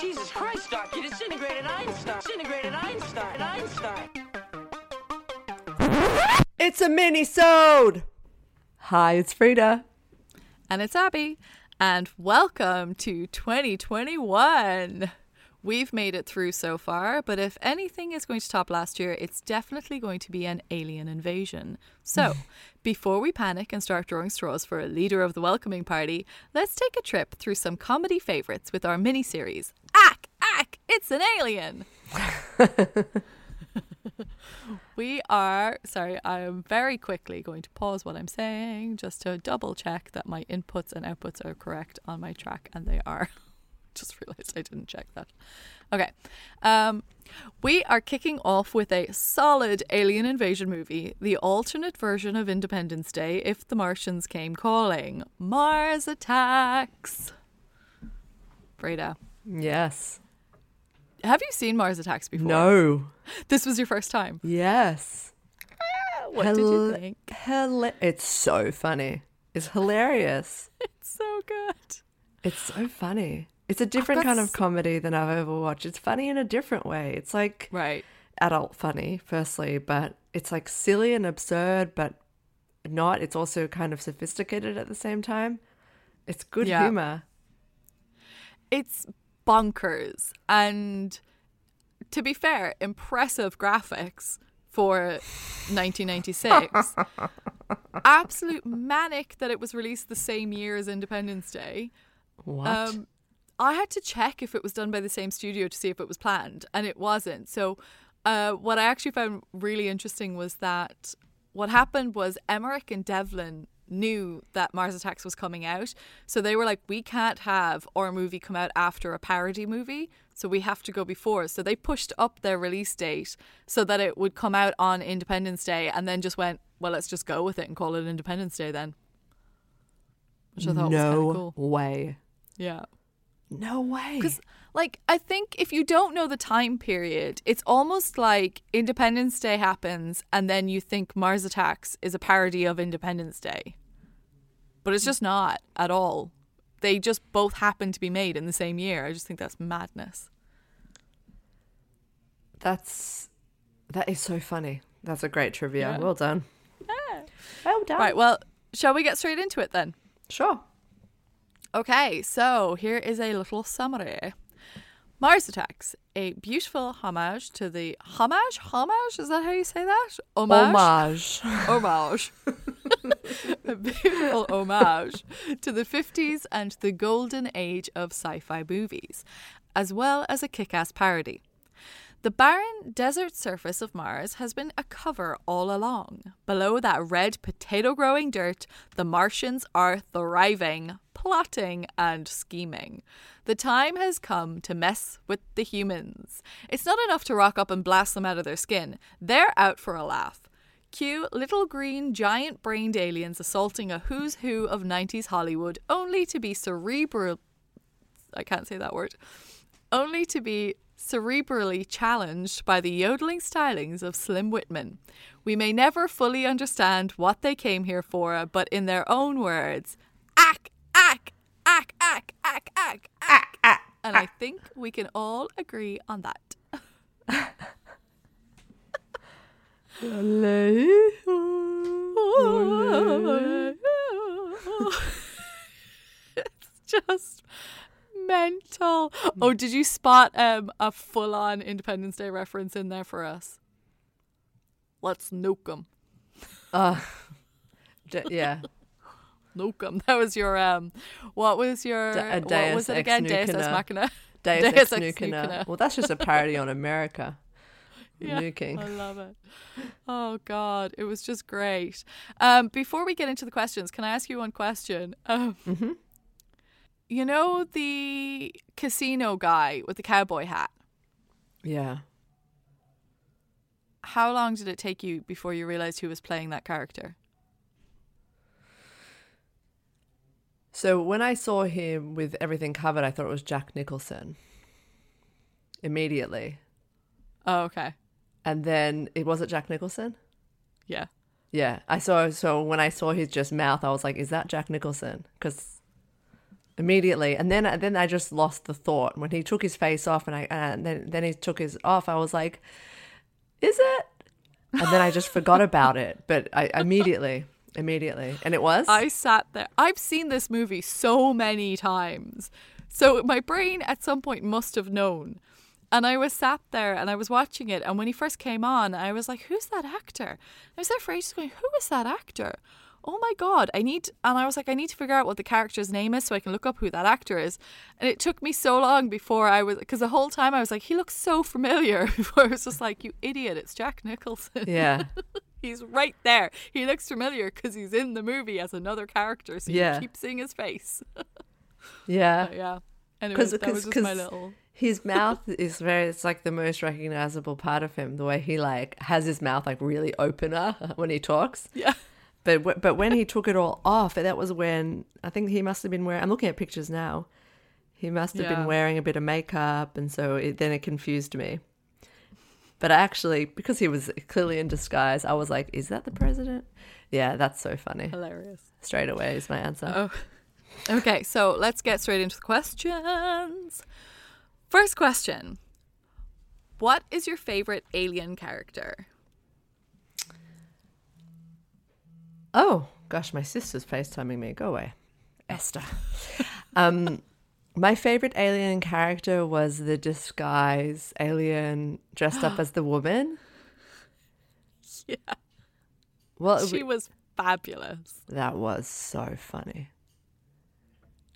Jesus Christ, Doc, you disintegrated Einstein. Disintegrated Einstein. Einstein. It's a mini-sode! Hi, it's Frida. And it's Abby. And welcome to 2021. We've made it through so far, but if anything is going to top last year, it's definitely going to be an alien invasion. So, before we panic and start drawing straws for a leader of the welcoming party, let's take a trip through some comedy favourites with our mini series. Ack, ack, it's an alien! we are, sorry, I am very quickly going to pause what I'm saying just to double check that my inputs and outputs are correct on my track, and they are. just realized I didn't check that. Okay. Um, we are kicking off with a solid alien invasion movie, the alternate version of Independence Day if the Martians came calling. Mars Attacks. Frida, Yes. Have you seen Mars Attacks before? No. This was your first time. Yes. Ah, what did you think? hila- it's so funny. It's hilarious. It's so good. It's so funny. It's a different kind of comedy than I've ever watched. It's funny in a different way. It's like Right. adult funny, firstly, but it's like silly and absurd, but not. It's also kind of sophisticated at the same time. It's good Yeah. humor. It's bonkers. And to be fair, impressive graphics for 1996. Absolute manic that it was released the same year as Independence Day. What? Um, I had to check if it was done by the same studio to see if it was planned, and it wasn't. So, uh, what I actually found really interesting was that what happened was Emmerich and Devlin knew that Mars Attacks was coming out, so they were like, "We can't have our movie come out after a parody movie, so we have to go before." So they pushed up their release date so that it would come out on Independence Day, and then just went, "Well, let's just go with it and call it Independence Day then." Which I thought was kind no of cool. way. Yeah. No way. Because, like, I think if you don't know the time period, it's almost like Independence Day happens and then you think Mars Attacks is a parody of Independence Day. But it's just not at all. They just both happen to be made in the same year. I just think that's madness. That's that is so funny. That's a great trivia. Yeah. Well done. Well done. Right, well, shall we get straight into it then? Sure. Okay, so here is a little summary. Mars Attacks, a beautiful homage to the homage, homage. Is that how you say that? Homage. homage. a beautiful homage to the 50s and the golden age of sci fi movies, as well as a kick ass parody. The barren desert surface of Mars has been a cover all along. Below that red potato growing dirt, the Martians are thriving, plotting, and scheming. The time has come to mess with the humans. It's not enough to rock up and blast them out of their skin, they're out for a laugh. Cue little green giant brained aliens assaulting a who's who of 90s Hollywood, only to be cerebral. I can't say that word. Only to be cerebrally challenged by the yodeling stylings of Slim Whitman. We may never fully understand what they came here for, but in their own words, ack, ack, ack, ack, ack, ack, ack, ack. And I think we can all agree on that. it's just mental. Oh, did you spot um a full on Independence Day reference in there for us? Let's nuke them. Uh, d- yeah. Nuke them. That was your um. What was your D- a what was it again? Deus ex machina. Deus, Deus ex ex. Well, that's just a parody on America. Yeah, Nuking. I love it. Oh God, it was just great. Um, before we get into the questions, can I ask you one question? Um, Mm-hmm. You know the casino guy with the cowboy hat. Yeah. How long did it take you before you realized who was playing that character? So when I saw him with everything covered, I thought it was Jack Nicholson. Immediately. Oh, okay. And then it was it Jack Nicholson? Yeah. Yeah, I saw. So when I saw his just mouth, I was like, "Is that Jack Nicholson?" Because immediately. And then then I just lost the thought when he took his face off, and I and then then he took his off. I was like, "Is it?" And then I just forgot about it. But I immediately, immediately, and it was. I sat there. I've seen this movie so many times. So my brain at some point must have known. And I was sat there and I was watching it. And when he first came on, I was like, who's that actor? I was there for ages going, who is that actor? Oh my God, I need, and I was like, I need to figure out what the character's name is so I can look up who that actor is. And it took me so long before I was, because the whole time I was like, he looks so familiar. Before I was just like, you idiot, it's Jack Nicholson. yeah, he's right there. He looks familiar because he's in the movie as another character. So Yeah. you keep seeing his face. yeah. But yeah. Anyway, that was just my little. His mouth is very it's like the most recognizable part of him the way he like has his mouth like really opener when he talks Yeah. but but when he took it all off that was when i think he must have been wearing i'm looking at pictures now he must have Yeah. been wearing a bit of makeup and so it, then it confused me but I actually because he was clearly in disguise i was like is that the president yeah that's so funny Hilarious. straight away is my answer Oh. Okay, so let's get straight into the questions. First question What is your favorite alien character? Oh, gosh, my sister's FaceTiming me. Go away. Esther. um, my favorite alien character was the disguise alien dressed up as the woman. Yeah. Well, She was fabulous. that was so funny.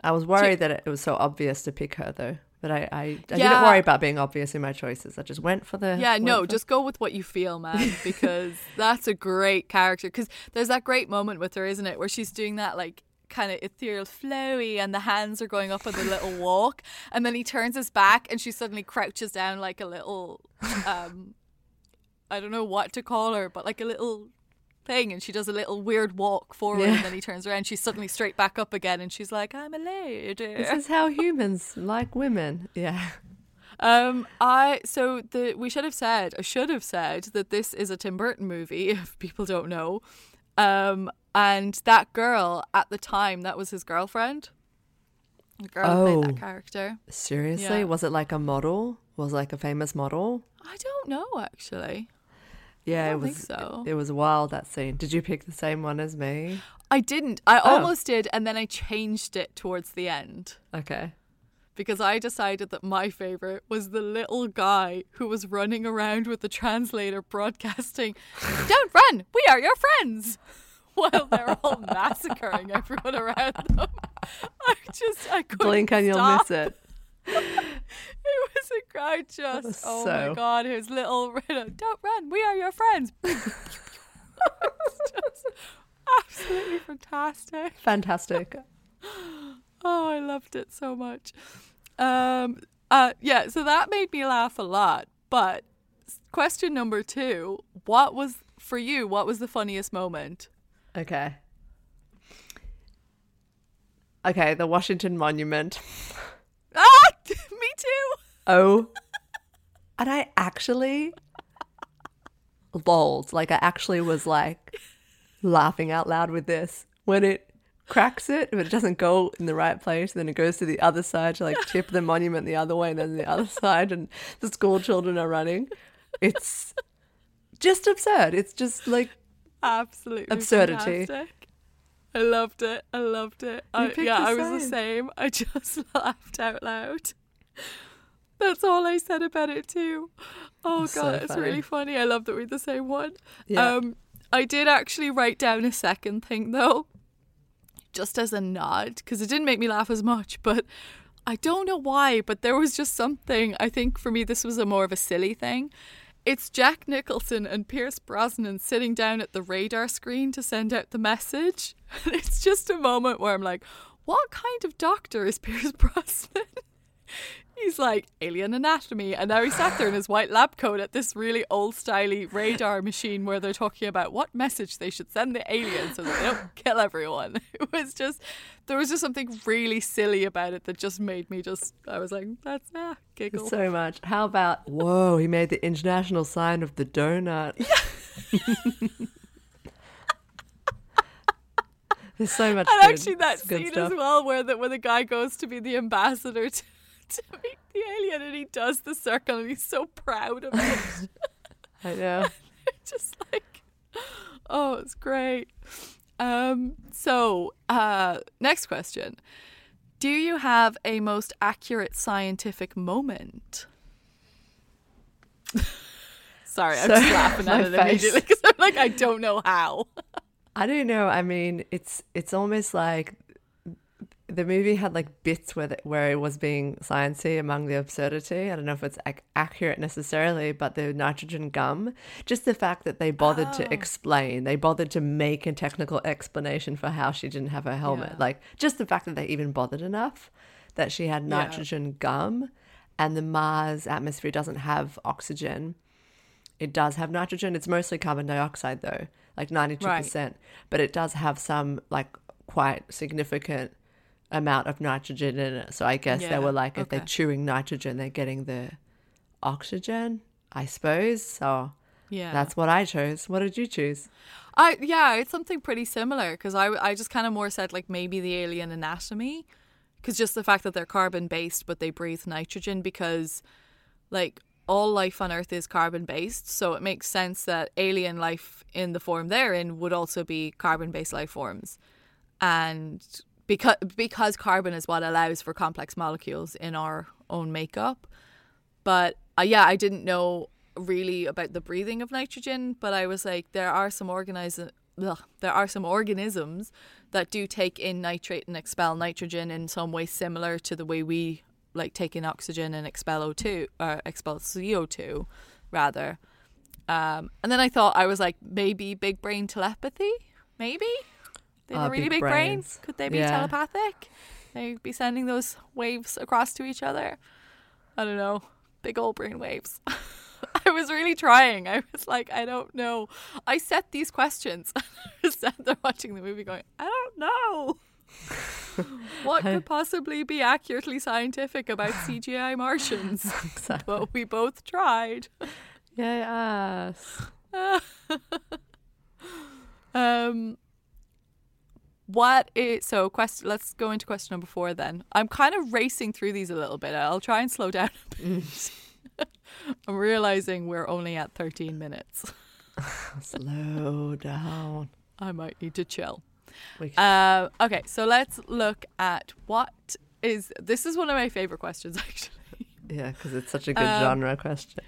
I was worried that it was so obvious to pick her, though. But I, I, I didn't worry about being obvious in my choices. I just went for the. Yeah, no, for- just go with what you feel, man, because that's a great character. Because there's that great moment with her, isn't it, where she's doing that like kind of ethereal, flowy, and the hands are going up on the little walk, and then he turns his back, and she suddenly crouches down like a little, um, I don't know what to call her, but like a little thing, and she does a little weird walk forward, Yeah. and then he turns around, she's suddenly straight back up again, and she's like, "I'm a lady." This is how humans like women. Yeah. Um, I so the we should have said I should have said that this is a Tim Burton movie if people don't know. Um, and that girl at the time that was his girlfriend. The girl who played Oh. that character. Seriously? Yeah. Was it like a model? Was like a famous model? I don't know actually. Yeah, it was. so. It was wild that scene. Did you pick the same one as me? I didn't. I Oh. almost did, and then I changed it towards the end Okay. because I decided that my favorite was the little guy who was running around with the translator broadcasting, "Don't run, we are your friends." While they're all massacring everyone around them, I just I couldn't Blink and you'll miss it. It was a guy just oh so- my god, his little don't run, we are your friends. just absolutely fantastic. Fantastic. Oh, I loved it so much. Um, uh, yeah, so that made me laugh a lot. But question number two: What was for you? What was the funniest moment? Okay. Okay, the Washington Monument. Oh. and I actually lolled. Like, I actually was like laughing out loud with this. When it cracks it, but it doesn't go in the right place, then it goes to the other side to like tip the monument the other way, and then the other side, and the school children are running. It's just absurd. It's just like Absolutely Absurdity. fantastic. I loved it. I loved it. I, picked yeah, I was the same. I just laughed out loud. That's all I said about it too. Oh So god, it's really funny. I love that we're the same one. Yeah. Um, I did actually write down a second thing though, just as a nod, because it didn't make me laugh as much. But I don't know why, but there was just something. I think for me, this was a more of a silly thing. It's Jack Nicholson and Pierce Brosnan sitting down at the radar screen to send out the message. And it's just a moment where I'm like, what kind of doctor is Pierce Brosnan? He's like alien anatomy, and now he sat there in his white lab coat at this really old styly radar machine where they're talking about what message they should send the aliens so that they don't kill everyone. It was just there was just something really silly about it that just made me just I was like, that's ah, giggle. so much. How about whoa? He made the international sign of the donut. There's so much. And good- actually, that scene stuff. as well, where the where the guy goes to be the ambassador to, to meet the alien, and he does the circle, and he's so proud of it. I know. Just like, oh, it's great. Um. So, uh, next question: Do you have a most accurate scientific moment? Sorry, I'm So- just laughing at it immediately because I'm like, I don't know how. I don't know. I mean, it's it's almost like the movie had like bits where the, where it was being sciencey among the absurdity. I don't know if it's ac- accurate necessarily, but the nitrogen gum, just the fact that they bothered Oh. to explain, they bothered to make a technical explanation for how she didn't have her helmet. Yeah. Like just the fact that they even bothered enough that she had Yeah. nitrogen gum, and the Mars atmosphere doesn't have oxygen. It does have nitrogen. It's mostly carbon dioxide though, like 92%. But it does have some like quite significant amount of nitrogen in it. So I guess Yeah, they were like if they're chewing nitrogen, they're getting the oxygen, I suppose. So Yeah, that's what I chose. What did you choose? I yeah, it's something pretty similar because I I just kind of more said like maybe the alien anatomy, because just the fact that they're carbon based but they breathe nitrogen because, like all life on Earth is carbon based, so it makes sense that alien life in the form they're in would also be carbon based life forms, and because because carbon is what allows for complex molecules in our own makeup. But uh, yeah, I didn't know really about the breathing of nitrogen, but I was like, there are some organism, ugh, there are some organisms that do take in nitrate and expel nitrogen in some way similar to the way we like take in oxygen and expel O2 or expel CO2 rather. Um, and then I thought I was like, maybe big brain telepathy, maybe they have a really big big, brain. brains. Could they be Yeah. telepathic? They be sending those waves across to each other. I don't know, big old brain waves. I was really trying. I was like, I don't know. I set these questions. I was sat there watching the movie going, I don't know. what could possibly be accurately scientific about CGI Martians? Exactly. But we both tried. Yes. Um, what is so? Question. Let's go into question number four. Then I'm kind of racing through these a little bit. I'll try and slow down a bit. I'm realizing we're only at 13 minutes. Slow down. I might need to chill. Uh, okay, so let's look at what is. This is one of my favorite questions, actually. yeah, because it's such a good um, genre question.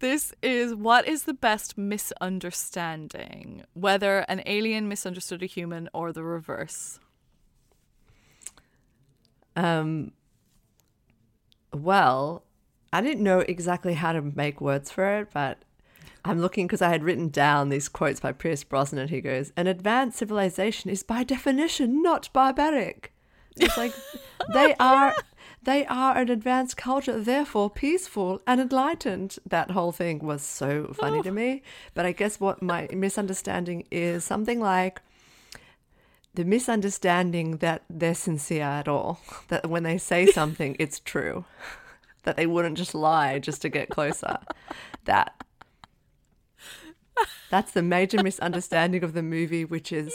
This is what is the best misunderstanding, whether an alien misunderstood a human or the reverse. Um, well, I didn't know exactly how to make words for it, but I'm looking because I had written down these quotes by Pierce Brosnan. He goes, "An advanced civilization is by definition not barbaric." It's like they are. They are an advanced culture, therefore peaceful and enlightened. That whole thing was so funny to oh. me. But I guess what my misunderstanding is something like the misunderstanding that they're sincere at all, that when they say something, it's true, that they wouldn't just lie just to get closer. That that's the major misunderstanding of the movie, which is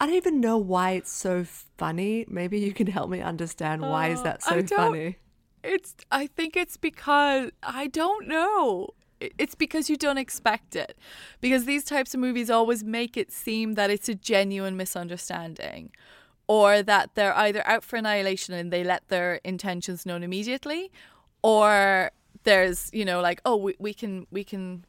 I don't even know why it's so funny. Maybe you can help me understand why is Oh, that so funny? It's. I think it's because I don't know. It's because you don't expect it. Because these types of movies always make it seem that it's a genuine misunderstanding, or that they're either out for annihilation and they let their intentions known immediately, or there's you know like oh we, we can we can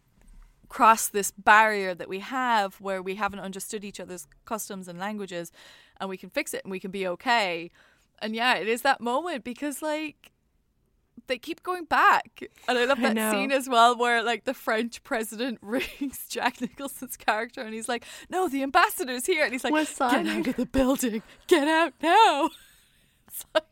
cross this barrier that we have where we haven't understood each other's customs and languages and we can fix it and we can be okay. And yeah, it is that moment because like they keep going back. And I love that know. scene as well where like the French president rings Jack Nicholson's character and he's like, No, the ambassador's here and he's like, Get out of the building. Get out now. It's like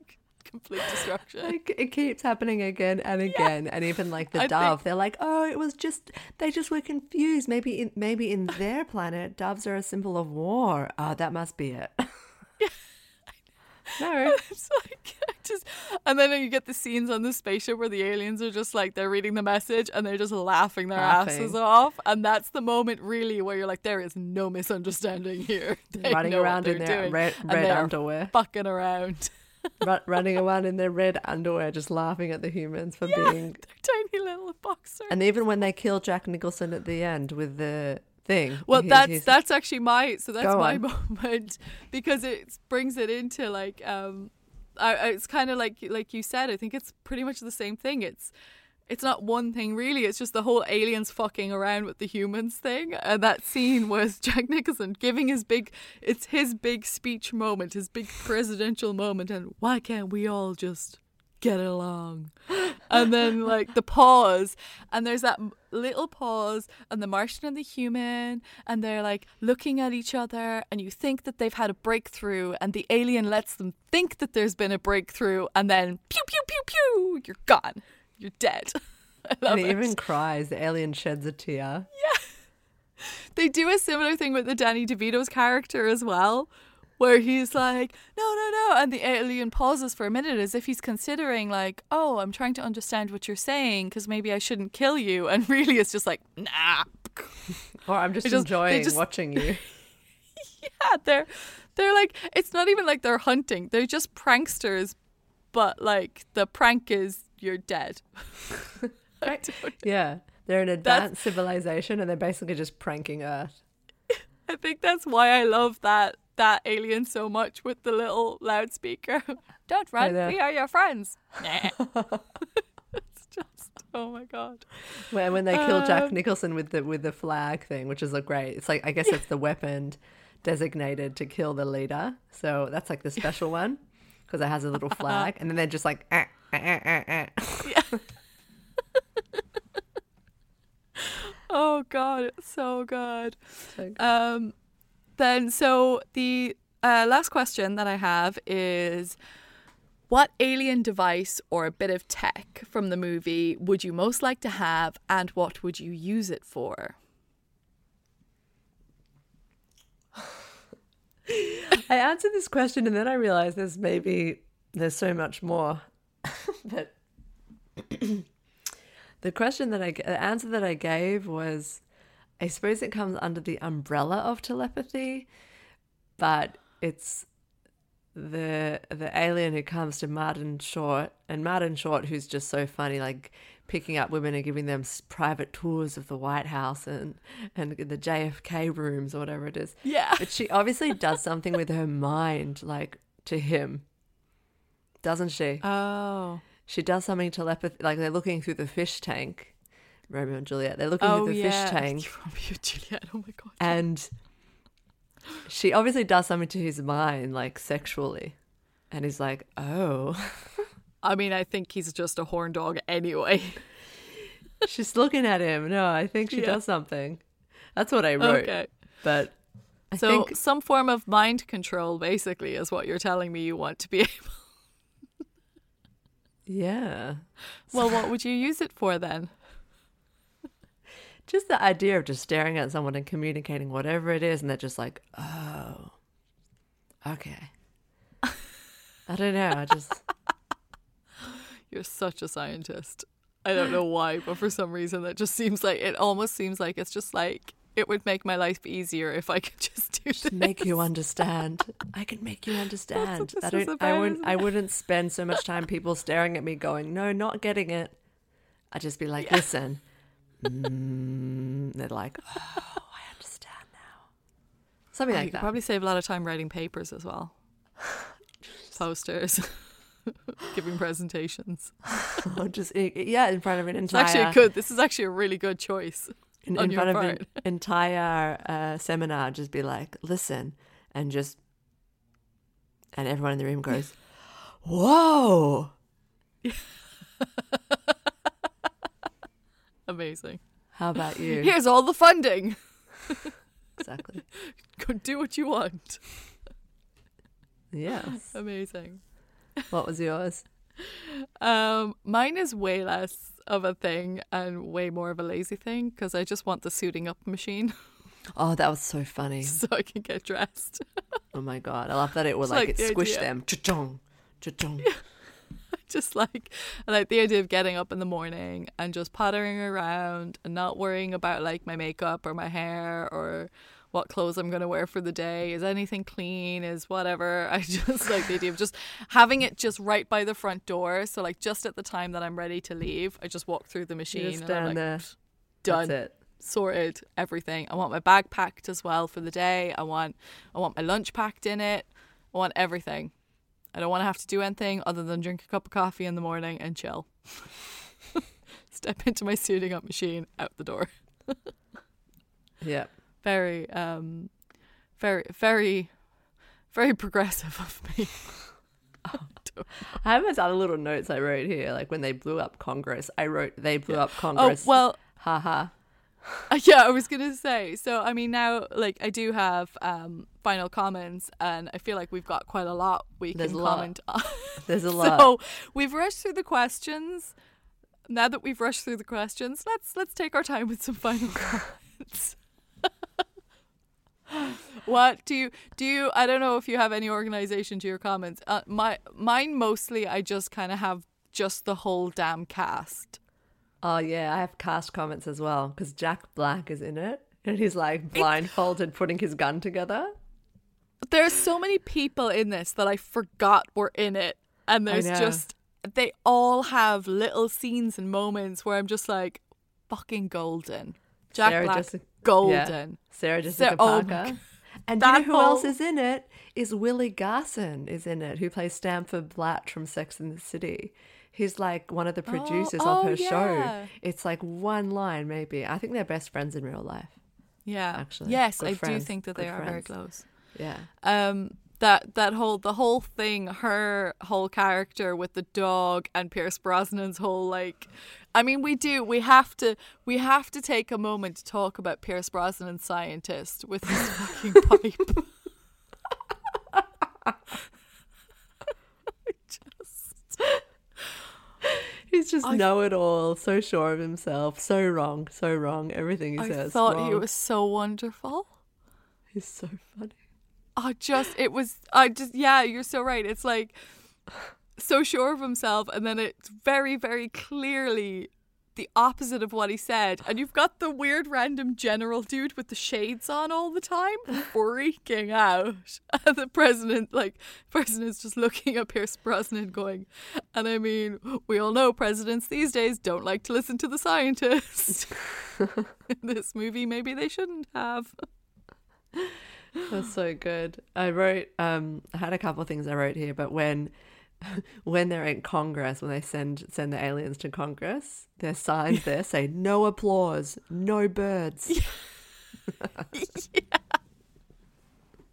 complete destruction. Like, it keeps happening again and again, and even like the I dove, think- they're like, "Oh, it was just they just were confused. Maybe in maybe in their planet, doves are a symbol of war. Oh, that must be it." no, It's like just and then you get the scenes on the spaceship where the aliens are just like they're reading the message and they're just laughing their Laughing. asses off and that's the moment really where you're like there is no misunderstanding here They running around in their doing, red, red underwear, fucking around Ru- running around in their red underwear, just laughing at the humans for being. tiny little boxers And even when they kill Jack Nicholson at the end with the thing, Well, he- that's that's actually my so that's my on. moment because it brings it into like um, I, I- it's kind of like like you said. I think it's pretty much the same thing. It's it's not one thing really. It's just the whole aliens fucking around with the humans thing. And that scene was Jack Nicholson giving his big it's his big speech moment, his big presidential moment, and why can't we all just get along? and then like the pause and there's that little pause and the martian and the human and they're like looking at each other and you think that they've had a breakthrough and the alien lets them think that there's been a breakthrough and then pew pew pew pew you're gone you're dead I love and he it. even cries. The alien sheds a tear. Yeah. They do a similar thing with the Danny DeVito's character as well, where he's like, no, no, no. And the alien pauses for a minute as if he's considering, like, oh, I'm trying to understand what you're saying because maybe I shouldn't kill you. And really, it's just like, nah. Or I'm just just- enjoying just- watching you. Yeah, they're, they're like, it's not even like they're hunting, they're just pranksters, but like the prank is you're dead. Don't- Yeah, they're an advanced civilization, and they're basically just pranking Earth. I think that's why I love that that alien so much with the little loudspeaker. Don't run, we are your friends. It's just oh my god. When when they kill Jack Um, Nicholson with the with the flag thing, which is a great. It's like I guess it's the weapon designated to kill the leader. So that's like the special one because it has a little flag, and then they're just like. "Ah, ah, ah, ah, ah." Oh god, it's so good. So good. Um, then so the uh, last question that I have is. What alien device or a bit of tech from the movie would you most like to have, and what would you use it for? I answered this question, and then I realized there's maybe there's so much more. but the question that I the answer that I gave was, I suppose it comes under the umbrella of telepathy, but it's the the alien who comes to Martin Short and Martin Short who's just so funny like picking up women and giving them private tours of the White House and and the JFK rooms or whatever it is Yeah. but she obviously does something with her mind like to him doesn't she Oh. she does something telepathy like they're looking through the fish tank Romeo and Juliet they're looking Oh through the yeah. fish tank Romeo and Juliet. Oh my god. and she obviously does something to his mind like sexually and he's like oh I mean, I think he's just a horn dog anyway. she's looking at him no i think she Yeah. does something that's what i wrote okay. but i So think some form of mind control basically is what you're telling me you want to be able. Yeah Well, what would you use it for then? just the idea of just staring at someone and communicating whatever it is and they're just like oh okay i don't know i just You're such a scientist. I don't know why, but for some reason that just seems like it almost seems like it's just like it would make my life easier if I could just do this. make you understand i can make you understand i don't i about, wouldn't i wouldn't spend so much time people staring at me going no not getting it i'd just be like listen mm, they're like oh i understand now something you like could that probably save a lot of time writing papers as well. Posters. Giving presentations. Just yeah in front of an entire actually a good this is actually a really good choice. In, in front of an entire uh, seminar, just be like, listen, and just, and everyone in the room goes, whoa. Amazing. How about you? Here's all the funding. Exactly. Go do what you want. Yes. Amazing. What was yours? Um, mine is way less of a thing and way more of a lazy thing because I just want the suiting up machine Oh, that was so funny. so I can get dressed. Oh my god, I love that it It's like, like it the squish idea. them. Cha-chong, cha-chong. just like I like the idea of getting up in the morning and just pottering around and not worrying about like my makeup or my hair or what clothes I'm going to wear for the day. Is anything clean? Is whatever. I just like the idea of just having it just right by the front door. So like just at the time that I'm ready to leave, I just walk through the machine just and I'm like there. done sorted everything. I want my bag packed as well for the day. I want I want my lunch packed in it. I want everything. I don't want to have to do anything other than drink a cup of coffee in the morning and chill. Step into my suiting up machine, out the door. Yeah. Very um very very very progressive of me. I have those other little notes I wrote here, like when they blew up Congress. I wrote they blew up Congress. Oh, well, haha. Yeah, I was gonna say. So I mean, now like I do have um, final comments, and I feel like we've got quite a lot we There's can lot. comment on. There's a lot. So we've rushed through the questions. Now that we've rushed through the questions, let's let's take our time with some final comments. What do you do? You I don't know if you have any organization to your comments. Uh, my mine mostly I just kind of have just the whole damn cast. Oh yeah, I have cast comments as well because Jack Black is in it, and he's like blindfolded, putting his gun together. There's so many people in this that I forgot were in it, and there's just they all have little scenes and moments where I'm just like, fucking golden. Jack Sarah Black, Jessica- golden. Sarah Jessica oh my Parker. God. And you know who else is in it? Is Willie Garson is in it, who plays Stanford Blatt from Sex and the City. He's like one of the producers oh, of her yeah. show. It's like one line, maybe. I think they're best friends in real life. Yeah, Actually, yes, good I do think that good they are very close. Yeah. Um, that that whole the whole thing, her whole character with the dog and Pierce Brosnan's whole like. I mean, we do. We have to. We have to take a moment to talk about Pierce Brosnan, scientist, with his fucking pipe. Just- He's just I- know it all, so sure of himself, so wrong, so wrong. Everything he I says. I thought he was so wonderful. He's so funny. Just it was I just yeah, you're so right. It's like so sure of himself and then it's very very clearly the opposite of what he said. And you've got the weird random general dude with the shades on all the time freaking out. And the president like president's just looking at Pierce Brosnan going and I mean, we all know presidents these days don't like to listen to the scientists. In this movie maybe they shouldn't have. That's so good. I wrote um I had a couple of things I wrote here, but when when they're in Congress, when they send send the aliens to Congress, their signs there say no applause, no birds. yeah.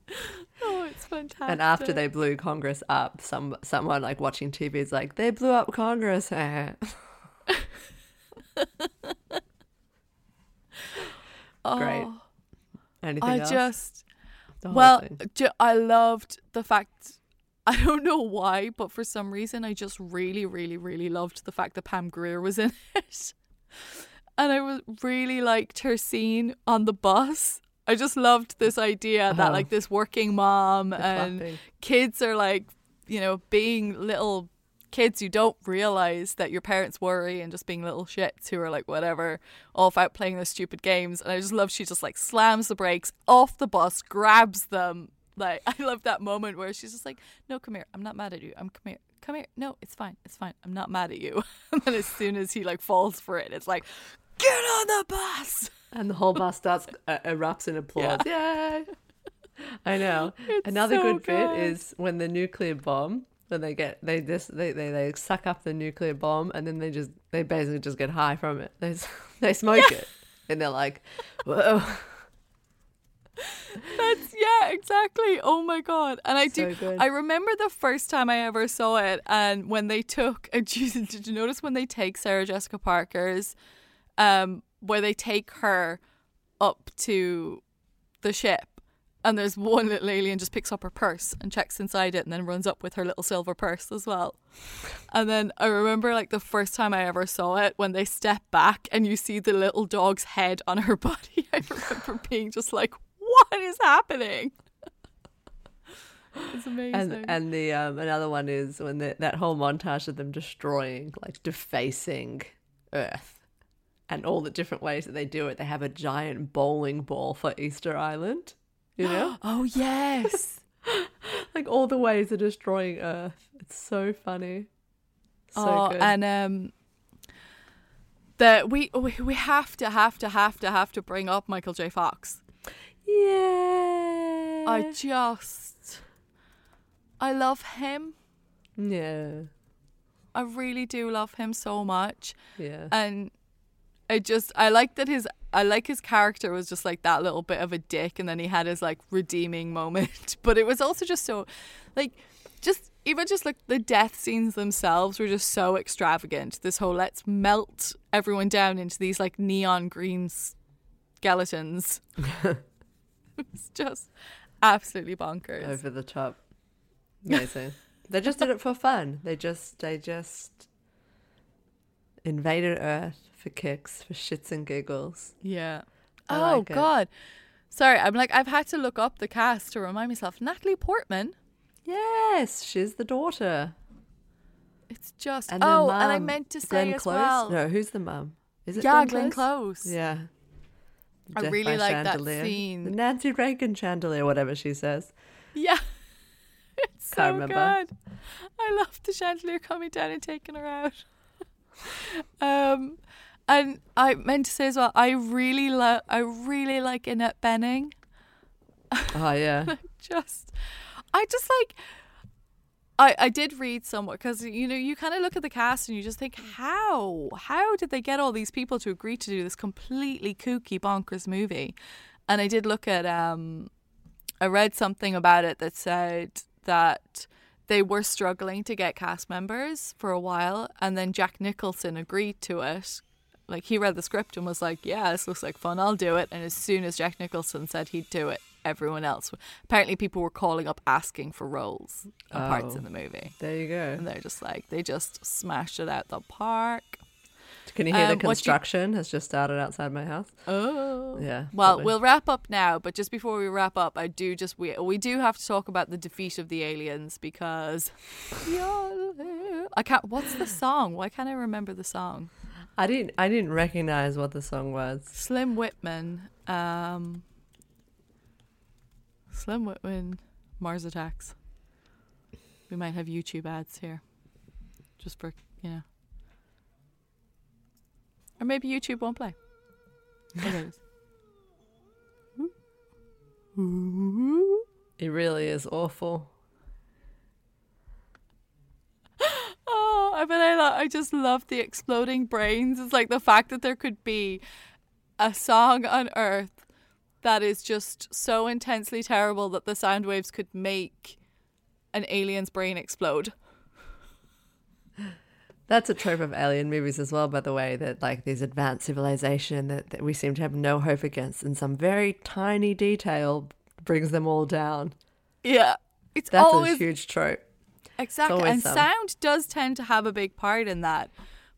Oh, it's fantastic. And after they blew Congress up, some someone like watching TV is like, they blew up Congress. Great. Anything I else? just well, ju- I loved the fact. I don't know why, but for some reason, I just really, really, really loved the fact that Pam Grier was in it, and I was really liked her scene on the bus. I just loved this idea that Uh-huh. like this working mom The and clapping. kids are like, you know, being little kids who don't realize that your parents worry and just being little shits who are like whatever off out playing their stupid games. And i just love she just like slams the brakes off the bus grabs them. Like i love that moment where she's just like no come here. I'm not mad at you. I'm come here. Come here. No it's fine. It's fine. I'm not mad at you. And then as soon as he like falls for it it's like get on the bus! And the whole bus starts uh, erupts in applause. Yay! I know. It's Another so good, bit is when the nuclear bomb, when they get they just they, they, they suck up the nuclear bomb and then they just they basically just get high from it. They they smoke it and they're like, whoa, That's yeah, exactly. Oh my god! And I do. Good. I remember the first time I ever saw it, and when they took. And Jesus, did you notice when they take Sarah Jessica Parker's, um, where they take her up to the ship, and there's one little alien just picks up her purse and checks inside it, and then runs up with her little silver purse as well. And then I remember like the first time I ever saw it when they step back and you see the little dog's head on her body. I remember being just like, what is happening? It's amazing. And and the um, another one is when the, that whole montage of them destroying, like defacing Earth, and all the different ways that they do it. They have a giant bowling ball for Easter Island. You know, oh yes. like all the ways of destroying Earth. It's so funny. So oh, good. and um, that we we we have to have to have to have to bring up Michael J. Fox. yeah, I just, I love him. yeah, I really do love him so much, yeah. and I just I like that his I like his character was just like that little bit of a dick, and then he had his like redeeming moment. But it was also just so, like, just even just like the death scenes themselves were just so extravagant. This whole let's melt everyone down into these like neon green skeletons. it's just absolutely bonkers. over the top. Amazing. they just did it for fun. They just they just invaded Earth for kicks, for shits and giggles. Yeah. I oh like. God. Sorry, I'm like I've had to look up the cast to remind myself. Natalie Portman. Yes, she's the daughter. It's just And oh, and I meant to say Glenn as Close. well. No, who's the mum? Is it yeah, Glenn Glenn Close? Close. Yeah. I Death really like that scene. The Nancy Reagan chandelier, whatever she says. Yeah. It's so Can't remember. good. I love the chandelier coming down and taking her out. um and I meant to say as well, I really love I really like Annette Bening. Oh yeah. Just I just like I, I did read somewhat because you know you kind of look at the cast and you just think how how did they get all these people to agree to do this completely kooky bonkers movie and I did look at um I read something about it that said that they were struggling to get cast members for a while and then Jack Nicholson agreed to it like he read the script and was like yeah this looks like fun I'll do it and as soon as Jack Nicholson said he'd do it everyone else apparently people were calling up asking for roles and parts Oh. in the movie There you go. and they're just like they just smashed it out the park Can you hear Um, the do you- construction has just started outside my house? oh Yeah. Well, probably. we'll wrap up now, but just before we wrap up, I do just we we do have to talk about the defeat of the aliens because I can't. What's the song? Why can't I remember the song? I didn't I didn't recognize what the song was. Slim Whitman. Um, Slim Whitman. Mars Attacks. We might have YouTube ads here, just for you know, or maybe YouTube won't play. There it is. It really is awful. Oh, I bet I, lo- I just love the exploding brains. It's like the fact that there could be a song on Earth that is just so intensely terrible that the sound waves could make an alien's brain explode. That's a trope of alien movies as well, by the way, that like there's advanced civilization that, that we seem to have no hope against, and some very tiny detail brings them all down. Yeah. It's That's always a huge trope. Exactly and sound does tend to have a big part in that.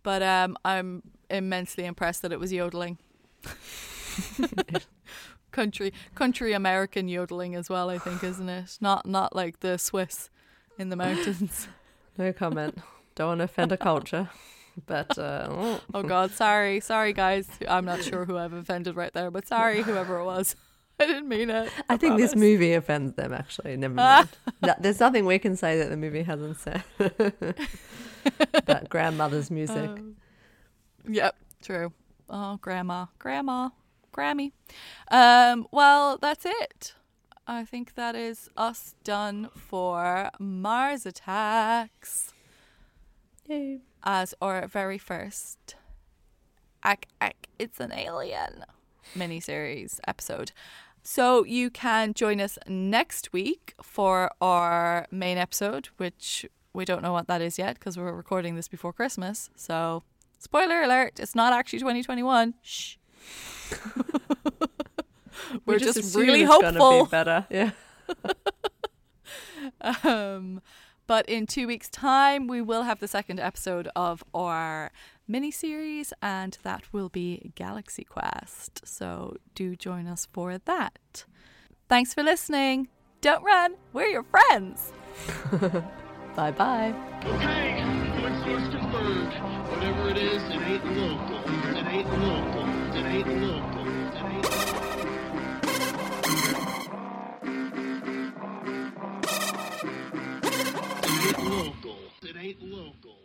But um I'm immensely impressed that it was yodeling. country country American yodeling as well, I think, isn't it? Not not like the Swiss in the mountains. No comment. Don't want to offend a culture, but uh, oh. oh god, sorry. Sorry guys. I'm not sure who I've offended right there, but sorry whoever it was. I didn't mean it. I think this movie offends them. Actually, never mind. No, there's nothing we can say that the movie hasn't said about grandmother's music. Um, yep, true. Oh, grandma, grandma, Grammy. Um, well, that's it. I think that is us done for Mars Attacks Yay. as our very first Ack Ack It's an Alien miniseries episode. So you can join us next week for our main episode, which we don't know what that is yet because we're recording this before Christmas. So, spoiler alert, it's not actually 2021. Shh. we're We just, assume really hopeful. Be better. Yeah. Um, but in two weeks' time, we will have the second episode of our miniseries, and that will be Galaxy Quest. So do join us for that. Thanks for listening. Don't run, we're your friends. bye bye. Okay. Whatever it is. It ain't local. It ain't local. It ain't local. It ain't local. It ain't local.